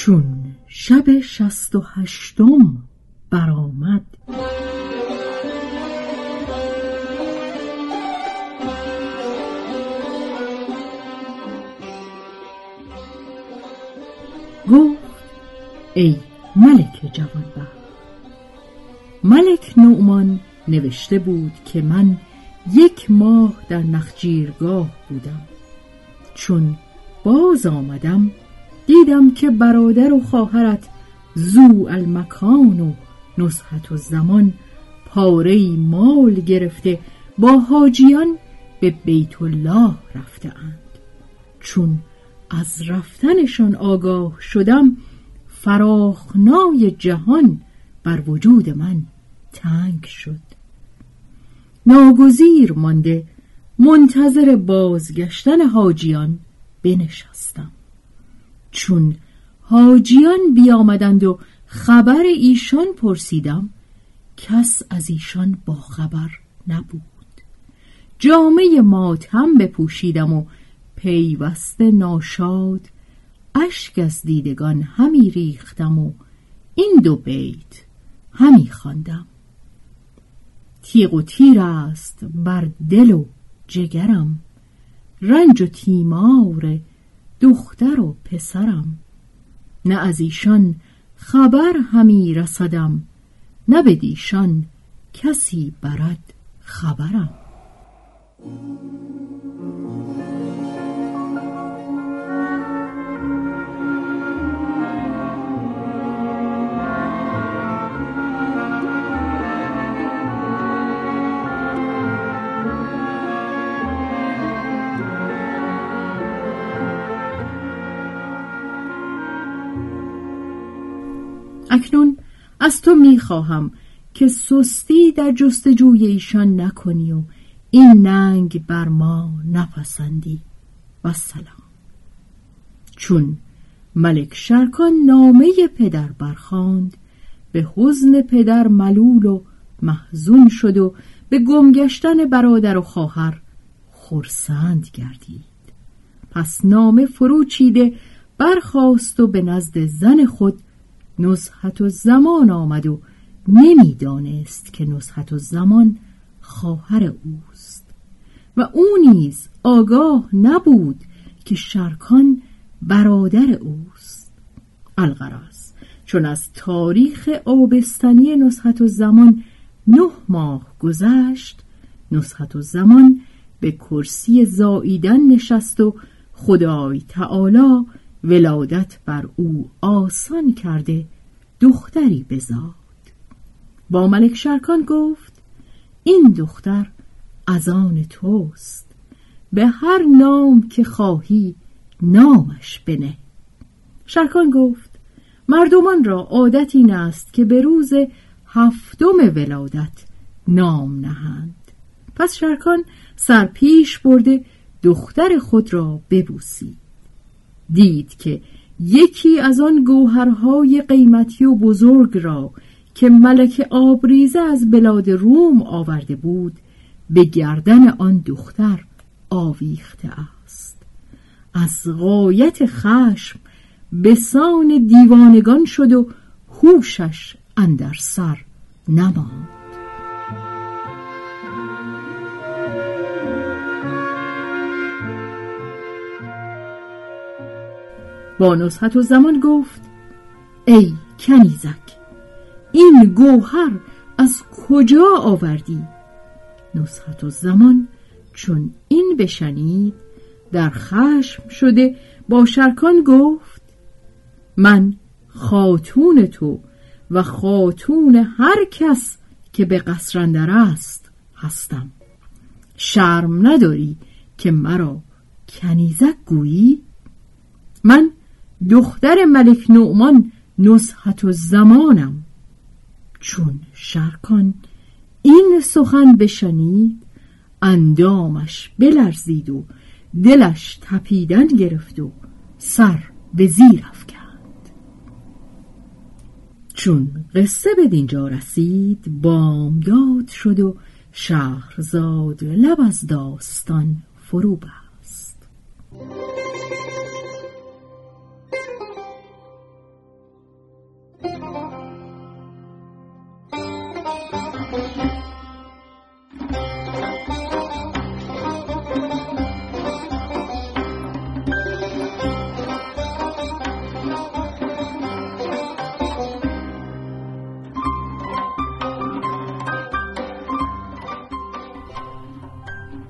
چون شب شست و هشتم برآمد. گفت ای ملک جوانبخت ملک نومان نوشته بود که من یک ماه در نخجیرگاه بودم چون باز آمدم دیدم که برادر و خواهرت زو المکان و نصحت و زمان پاره مال گرفته با حاجیان به بیت الله رفته اند چون از رفتنشان آگاه شدم فراخنای جهان بر وجود من تنگ شد. ناگزیر مانده منتظر بازگشتن حاجیان بنشستم. چون حاجیان بیامدند و خبر ایشان پرسیدم کس از ایشان با خبر نبود. جامعه ماتم بپوشیدم و پیوسته ناشاد اشک از دیدگان همی ریختم و این دو بیت همی خواندم. تیغ و تیر است بر دل و جگرم رنج و تیمار دختر و پسرم. نه از ایشان خبر همی رسدم نه بدیشان کسی برد خبرم. اکنون از تو می‌خواهم که سستی در جستجوی ایشان نکنی و این ننگ بر ما نپسندی. و سلام چون ملک شرکان نامه پدر برخاند به حزن پدر ملول و محزون شد و به گمگشتن برادر و خواهر خرسند گردید. پس نامه فرو چیده برخواست و به نزد زن خود نزحت و زمان آمد و نمی‌دانست که نزحت و زمان خواهر اوست. و او نیز آگاه نبود که شرکان برادر اوست. الغرض چون از تاریخ آبستنی نزحت و زمان نه ماه گذشت نزحت و زمان به کرسی زاییدن نشست و خدای تعالی ولادت بر او آسان کرده دختری بزاد با ملک شرکان گفت این دختر از آن توست به هر نام که خواهی نامش بنه. شرکان گفت مردمان را عادت این است که به روز هفتم ولادت نام نهند. پس شرکان سرپیش برده دختر خود را ببوسید. دید که یکی از آن گوهرهای قیمتی و بزرگ را که ملک آبریزه از بلاد روم آورده بود به گردن آن دختر آویخته است. از غایت خشم به سان دیوانگان شد و هوشش اندر سر نماند. با نصحت و زمان گفت ای کنیزک این گوهر از کجا آوردی؟ نصحت و زمان چون این بشنید در خشم شده با شرکان گفت من خاتون تو و خاتون هر کس که به قصرندر است هستم شرم نداری که مرا کنیزک گویی من دختر ملک نعمان نصحت و زمانم. چون شرکان این سخن بشنید اندامش بلرزید و دلش تپیدن گرفت و سر به زیر افکند. چون قصه به دینجا رسید بامداد شد و شهرزاد لب از داستان فرو بست.